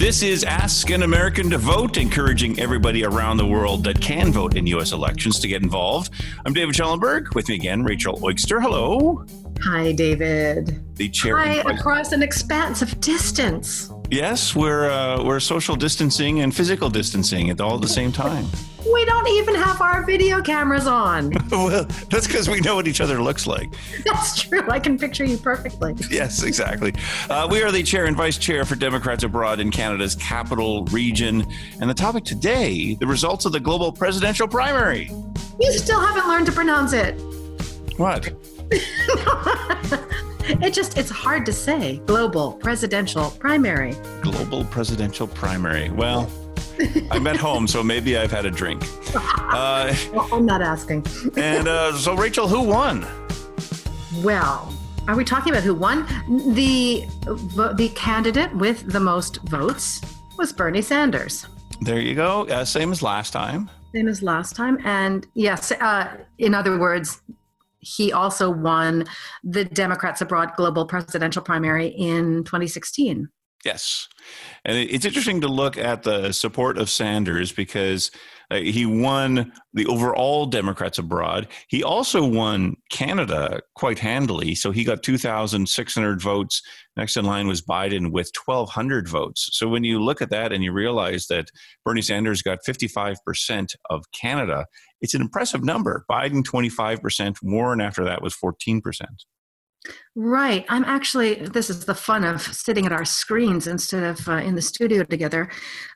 This is Ask an American to Vote, encouraging everybody around the world that can vote in U.S. elections to get involved. I'm David Schellenberg. With me again, Rachel Oikster. Hello. Hi, David. The chair. Hi, across an expanse of distance. Yes, we're uh, we're social distancing and physical distancing at all at the same time. We don't even have our video cameras on. well, that's because we know what each other looks like. That's true. I can picture you perfectly. Yes, exactly. Uh, we are the chair and vice chair for Democrats abroad in Canada's capital region, and the topic today: the results of the global presidential primary. You still haven't learned to pronounce it. What? it just it's hard to say global presidential primary global presidential primary well i'm at home so maybe i've had a drink. Uh, well, i'm not asking. And uh, so rachel who won? Well are we talking about who won? The the candidate with the most votes was bernie sanders. There you go. Uh, same as last time. Same as last time. And yes uh, in other words he also won the Democrats Abroad Global Presidential Primary in 2016. Yes. And it's interesting to look at the support of Sanders because uh, he won the overall Democrats abroad. He also won Canada quite handily. So he got 2,600 votes. Next in line was Biden with 1,200 votes. So when you look at that and you realize that Bernie Sanders got 55% of Canada, it's an impressive number. Biden 25%, Warren after that was 14%. Right. I'm actually, this is the fun of sitting at our screens instead of uh, in the studio together.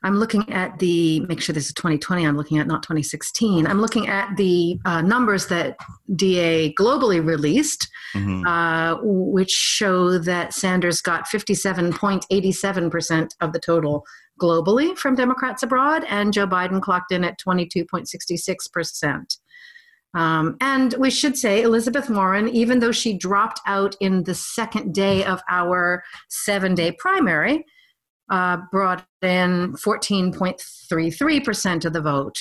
I'm looking at the, make sure this is 2020, I'm looking at not 2016. I'm looking at the uh, numbers that DA globally released, mm-hmm. uh, which show that Sanders got 57.87% of the total globally from Democrats abroad, and Joe Biden clocked in at 22.66%. Um, and we should say Elizabeth Warren, even though she dropped out in the second day of our seven day primary, uh, brought in 14.33% of the vote.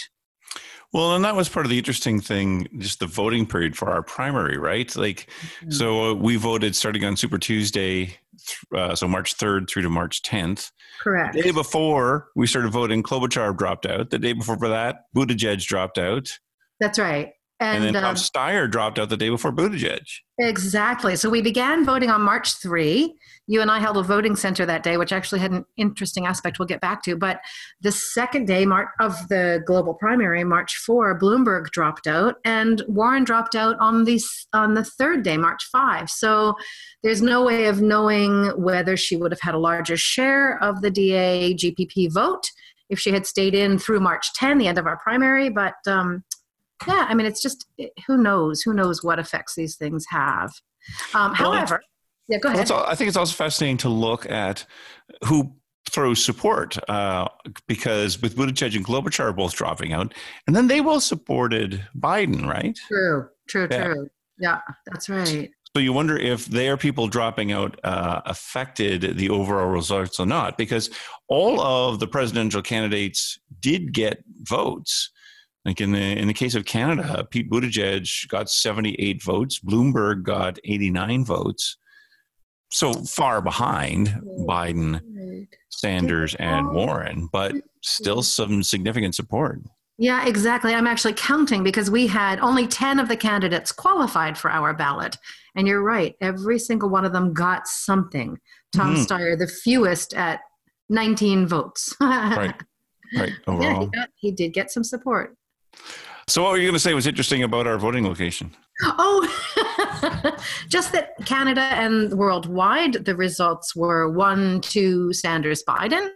Well, and that was part of the interesting thing, just the voting period for our primary, right? Like, mm-hmm. so uh, we voted starting on Super Tuesday, uh, so March 3rd through to March 10th. Correct. The day before we started voting, Klobuchar dropped out. The day before that, Buttigieg dropped out. That's right. And, and then um, Steyer dropped out the day before Buttigieg. Exactly. So we began voting on March 3. You and I held a voting center that day, which actually had an interesting aspect we'll get back to. But the second day of the global primary, March 4, Bloomberg dropped out, and Warren dropped out on the, on the third day, March 5. So there's no way of knowing whether she would have had a larger share of the DA GPP vote if she had stayed in through March 10, the end of our primary. But um, yeah i mean it's just who knows who knows what effects these things have um, well, however yeah go ahead i think it's also fascinating to look at who throws support uh, because with Buttigieg and Klobuchar both dropping out, and then they both supported Biden, right? True, true, yeah. true. Yeah, that's right. So you wonder if their people dropping out uh, affected the overall results or not, because all of the presidential candidates did get votes. Like in the in the case of Canada, Pete Buttigieg got 78 votes, Bloomberg got 89 votes. So far behind Biden, Sanders, and Warren, but still some significant support. Yeah, exactly. I'm actually counting because we had only 10 of the candidates qualified for our ballot. And you're right, every single one of them got something. Tom mm-hmm. Steyer, the fewest at 19 votes. right. Right. Overall. Yeah, he, got, he did get some support. So, what were you going to say was interesting about our voting location? Oh, just that Canada and worldwide, the results were one two, Sanders Biden.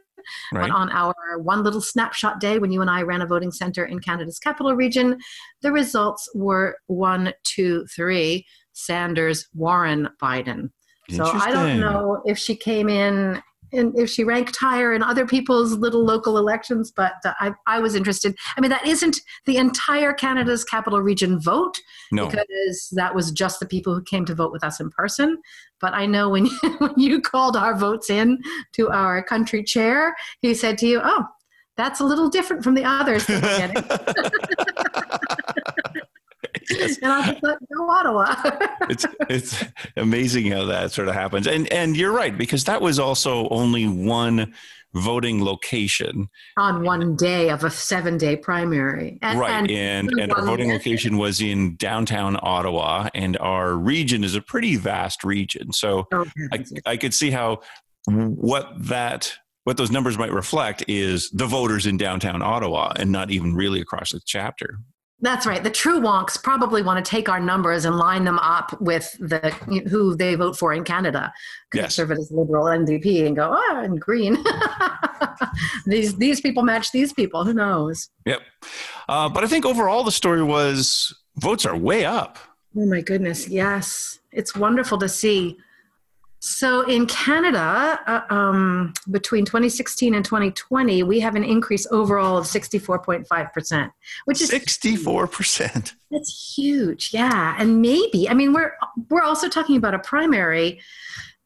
Right. But on our one little snapshot day, when you and I ran a voting center in Canada's capital region, the results were one, two, three Sanders, Warren, Biden. So I don't know if she came in and if she ranked higher in other people's little local elections, but uh, I, I was interested. I mean, that isn't the entire Canada's capital region vote, no. because that was just the people who came to vote with us in person. But I know when you, when you called our votes in to our country chair, he said to you, "Oh, that's a little different from the others." yes. and I just thought, go Ottawa. it's it's amazing how that sort of happens, and and you're right because that was also only one voting location on one day of a seven day primary. And, right. And, and, and our voting location was in downtown Ottawa, and our region is a pretty vast region. So okay. I, I could see how what that what those numbers might reflect is the voters in downtown Ottawa and not even really across the chapter. That's right. The true wonks probably want to take our numbers and line them up with the who they vote for in Canada, conservatives, yes. liberal, NDP, and go, oh, and green. these these people match these people. Who knows? Yep. Uh, but I think overall the story was votes are way up. Oh my goodness! Yes, it's wonderful to see so in Canada, uh, um, between 2016 and 2020, we have an increase overall of 64.5%, which is 64%. That's huge. Yeah. And maybe, I mean, we're, we're also talking about a primary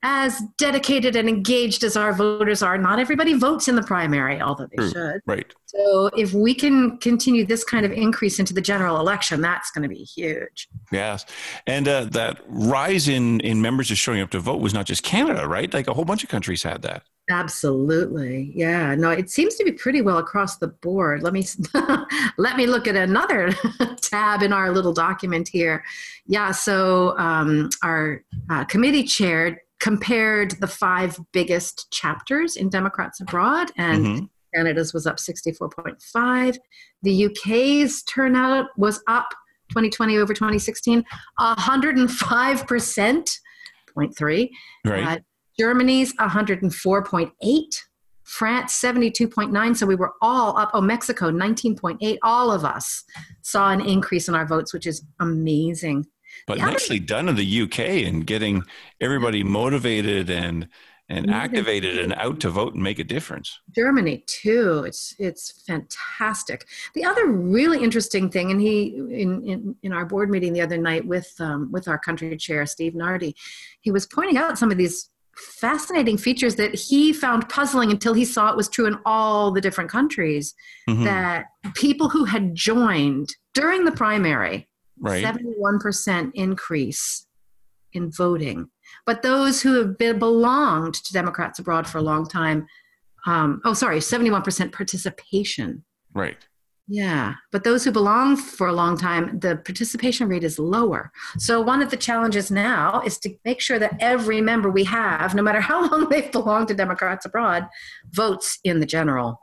as dedicated and engaged as our voters are, not everybody votes in the primary, although they True. should. Right. So if we can continue this kind of increase into the general election, that's going to be huge. Yes, and uh, that rise in in members just showing up to vote was not just Canada, right? Like a whole bunch of countries had that. Absolutely. Yeah. No, it seems to be pretty well across the board. Let me let me look at another tab in our little document here. Yeah. So um, our uh, committee chair compared the five biggest chapters in Democrats Abroad, and mm-hmm. Canada's was up 64.5. The UK's turnout was up 2020 over 2016, 105%, 0.3. Right. Uh, Germany's 104.8. France 72.9. So we were all up. Oh, Mexico 19.8. All of us saw an increase in our votes, which is amazing. But yeah. nicely done in the UK and getting everybody motivated and and activated and out to vote and make a difference. Germany too. It's it's fantastic. The other really interesting thing, and he in in, in our board meeting the other night with um, with our country chair Steve Nardi, he was pointing out some of these fascinating features that he found puzzling until he saw it was true in all the different countries. Mm-hmm. That people who had joined during the primary right. 71% increase in voting. But those who have been, belonged to Democrats abroad for a long time, um, oh, sorry, 71% participation. Right. Yeah, but those who belong for a long time, the participation rate is lower. So, one of the challenges now is to make sure that every member we have, no matter how long they've belonged to Democrats abroad, votes in the general.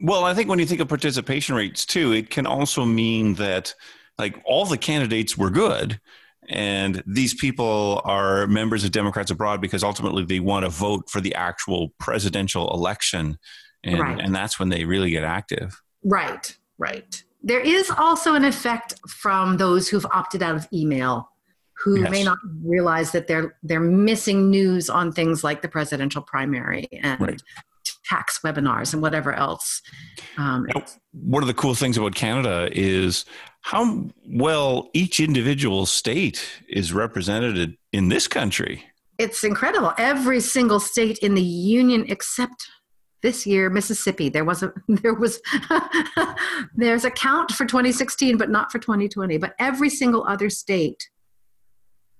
Well, I think when you think of participation rates too, it can also mean that like all the candidates were good and these people are members of democrats abroad because ultimately they want to vote for the actual presidential election and, right. and that's when they really get active right right there is also an effect from those who've opted out of email who yes. may not realize that they're they're missing news on things like the presidential primary and right tax webinars and whatever else. Um, one of the cool things about Canada is how well each individual state is represented in this country. It's incredible. Every single state in the union except this year Mississippi. There was a there was there's a count for 2016 but not for 2020, but every single other state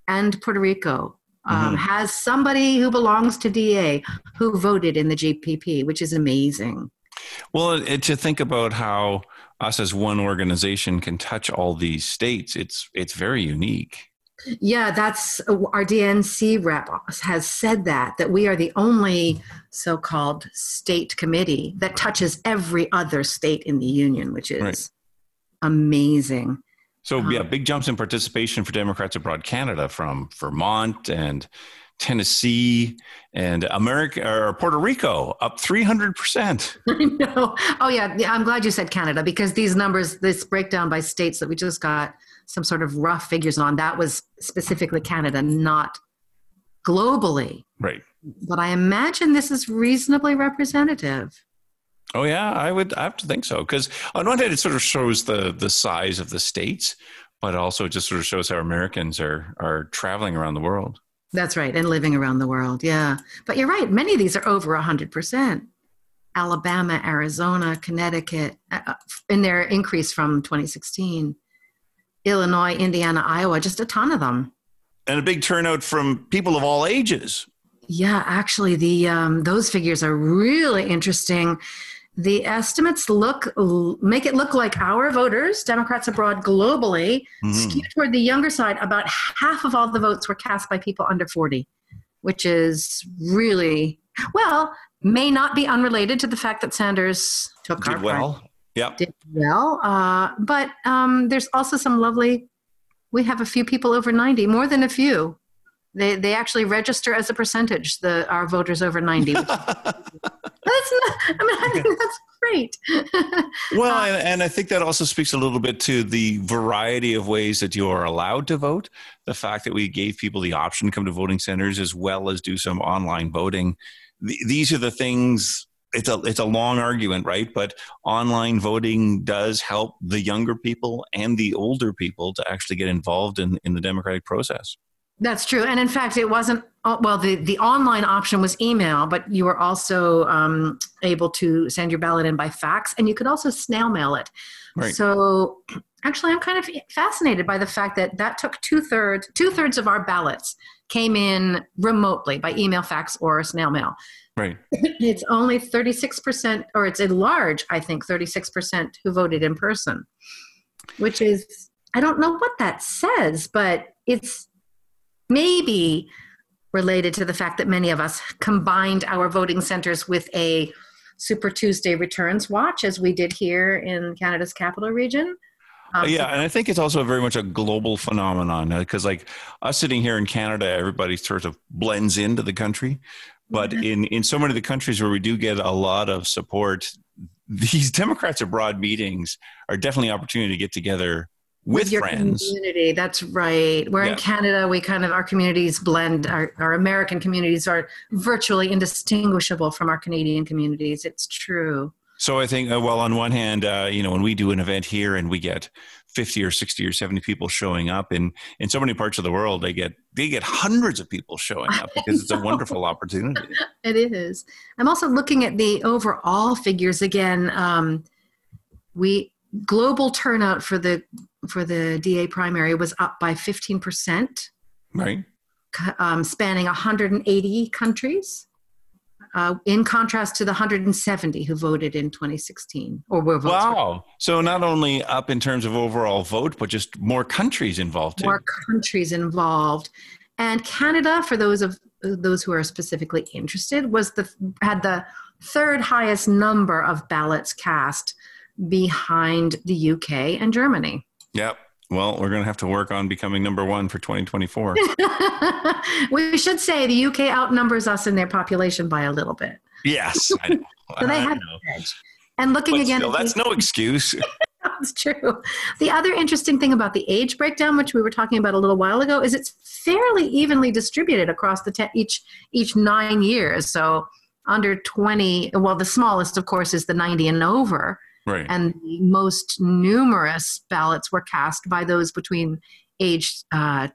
and Puerto Rico um, mm-hmm. has somebody who belongs to DA who voted in the GPP, which is amazing. Well, to think about how us as one organization can touch all these states, it's it's very unique. Yeah, that's our DNC rep has said that that we are the only so-called state committee that touches every other state in the union, which is right. amazing. So yeah, uh-huh. big jumps in participation for Democrats abroad Canada from Vermont and Tennessee and America or Puerto Rico up 300%. I know. Oh yeah, yeah, I'm glad you said Canada because these numbers this breakdown by states that we just got some sort of rough figures on that was specifically Canada, not globally. Right. But I imagine this is reasonably representative. Oh yeah, I would I have to think so because on one hand it sort of shows the the size of the states, but also just sort of shows how Americans are are traveling around the world. That's right, and living around the world. Yeah, but you're right. Many of these are over hundred percent. Alabama, Arizona, Connecticut, uh, uh, in their increase from 2016. Illinois, Indiana, Iowa, just a ton of them. And a big turnout from people of all ages. Yeah, actually, the um, those figures are really interesting. The estimates look make it look like our voters, Democrats abroad globally, mm-hmm. skew toward the younger side. About half of all the votes were cast by people under 40, which is really well, may not be unrelated to the fact that Sanders took did well. Yeah, did well. Uh, but um, there's also some lovely. We have a few people over 90, more than a few. They they actually register as a percentage. The our voters over 90. that's not, I mean, I think that's great. well, uh, and, and, I think that also speaks a little bit to the variety of ways that you are allowed to vote. The fact that we gave people the option to come to voting centers as well as do some online voting. these are the things. It's a it's a long argument, right? But online voting does help the younger people and the older people to actually get involved in in the democratic process. That's true. And in fact, it wasn't, uh, well, the, the online option was email, but you were also um, able to send your ballot in by fax and you could also snail mail it. Right. So actually, I'm kind of fascinated by the fact that that took two thirds, two thirds of our ballots came in remotely by email, fax, or snail mail. Right. It's only 36%, or it's a large, I think, 36% who voted in person, which is, I don't know what that says, but it's maybe related to the fact that many of us combined our voting centers with a Super Tuesday returns watch, as we did here in Canada's capital region. Um, yeah, and I think it's also very much a global phenomenon because, uh, like us sitting here in Canada, everybody sort of blends into the country. But mm-hmm. in in so many of the countries where we do get a lot of support, these Democrats abroad meetings are definitely an opportunity to get together with, your friends. community. That's right. We're yeah. in Canada. We kind of our communities blend. Our, our American communities are virtually indistinguishable from our Canadian communities. It's true. So I think, uh, well, on one hand, uh, you know, when we do an event here and we get fifty or sixty or seventy people showing up, in in so many parts of the world, they get they get hundreds of people showing up because it's a wonderful opportunity. It is. I'm also looking at the overall figures again. Um, we global turnout for the for the DA primary was up by 15%. Right. Um, spanning 180 countries. Uh, in contrast to the 170 who voted in 2016 or were voted. Wow. So not only up in terms of overall vote, but just more countries involved too. More countries involved. And Canada, for those of those who are specifically interested, was the had the third highest number of ballots cast behind the UK and Germany. Yep. Well, we're going to have to work on becoming number one for 2024. we should say the UK outnumbers us in their population by a little bit. Yes. So they have edge. And looking but again, still, that's no excuse. that's true. The other interesting thing about the age breakdown, which we were talking about a little while ago, is it's fairly evenly distributed across the te- each each nine years. So under 20, well, the smallest, of course, is the 90 and over. Right. And the most numerous ballots were cast by those between age, uh,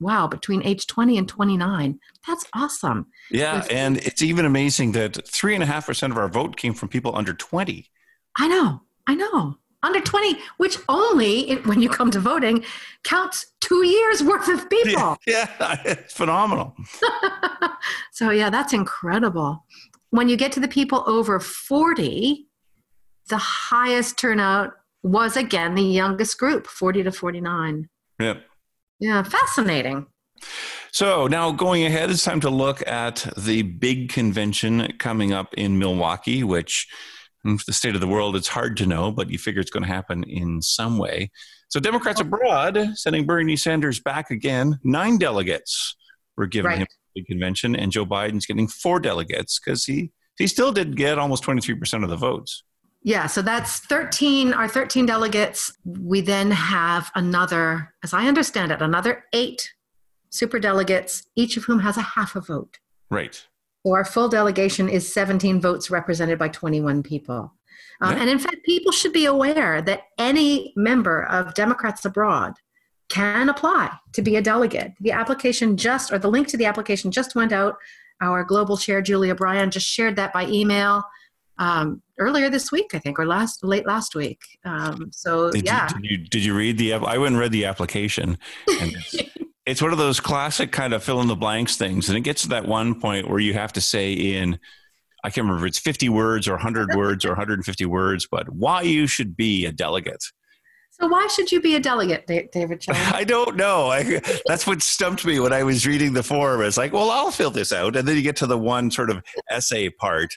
wow, between age 20 and 29. That's awesome. Yeah. And it's even amazing that 3.5% of our vote came from people under 20. I know. I know. Under 20, which only, when you come to voting, counts two years worth of people. Yeah, yeah it's phenomenal. so, yeah, that's incredible. When you get to the people over 40, the highest turnout was again the youngest group, 40 to 49. Yep. Yeah, fascinating. So now going ahead, it's time to look at the big convention coming up in Milwaukee, which in the state of the world, it's hard to know, but you figure it's going to happen in some way. So Democrats abroad sending Bernie Sanders back again. Nine delegates were given right. him the convention, and Joe Biden's getting four delegates because he he still did get almost 23% of the votes. Yeah, so that's 13, our 13 delegates. We then have another, as I understand it, another eight super delegates, each of whom has a half a vote. Right. So our full delegation is 17 votes represented by 21 people. Uh, yeah. And in fact, people should be aware that any member of Democrats Abroad can apply to be a delegate. The application just, or the link to the application just went out. Our global chair, Julia Bryan, just shared that by email um, earlier this week, I think, or last late last week. Um, so did yeah, you, did you did you read the? I went and read the application, and it's, it's one of those classic kind of fill in the blanks things. And it gets to that one point where you have to say in, I can't remember if it's 50 words or 100 words or 150 words, but why you should be a delegate. So why should you be a delegate, David I don't know. I, that's what stumped me when I was reading the form. It's like, well, I'll fill this out. And then you get to the one sort of essay part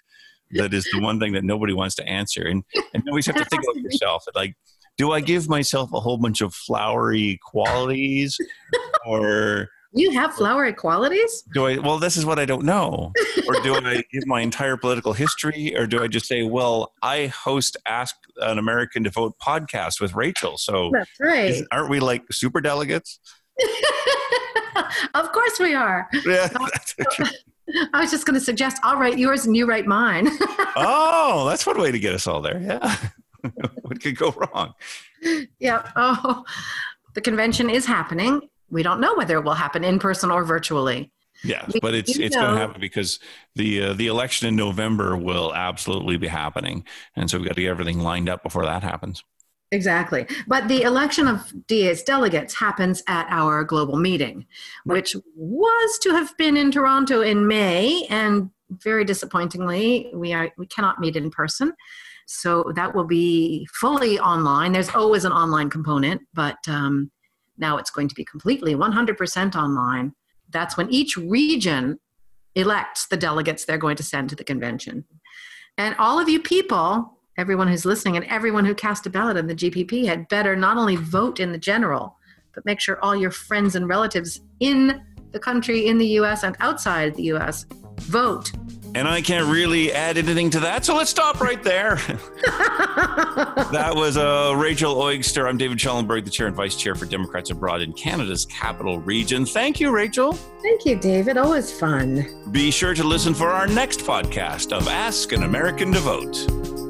that is the one thing that nobody wants to answer. And, and you always have to think about yourself. Like, do I give myself a whole bunch of flowery qualities or you have flowery qualities? Do I well this is what I don't know. or do I give my entire political history or do I just say, well, I host Ask an American to Vote podcast with Rachel. So That's right. Aren't we like super delegates? of course we are. Yeah, I was just going to suggest I'll write yours and you write mine. oh, that's one way to get us all there. Yeah. what could go wrong? Yeah. Oh, the convention is happening. We don't know whether it will happen in person or virtually. Yeah, we but it's it's going to happen because the uh, the election in November will absolutely be happening, and so we've got to get everything lined up before that happens. Exactly. But the election of DA's delegates happens at our global meeting, which was to have been in Toronto in May, and very disappointingly, we are we cannot meet in person. So that will be fully online. There's always an online component, but um, now it's going to be completely 100% online. That's when each region elects the delegates they're going to send to the convention. And all of you people, everyone who's listening, and everyone who cast a ballot in the GPP had better not only vote in the general, but make sure all your friends and relatives in the country, in the US, and outside the US vote and I can't really add anything to that, so let's stop right there. that was uh, Rachel Oigster. I'm David Schellenberg, the chair and vice chair for Democrats Abroad in Canada's capital region. Thank you, Rachel. Thank you, David. Always fun. Be sure to listen for our next podcast of Ask an American to Vote.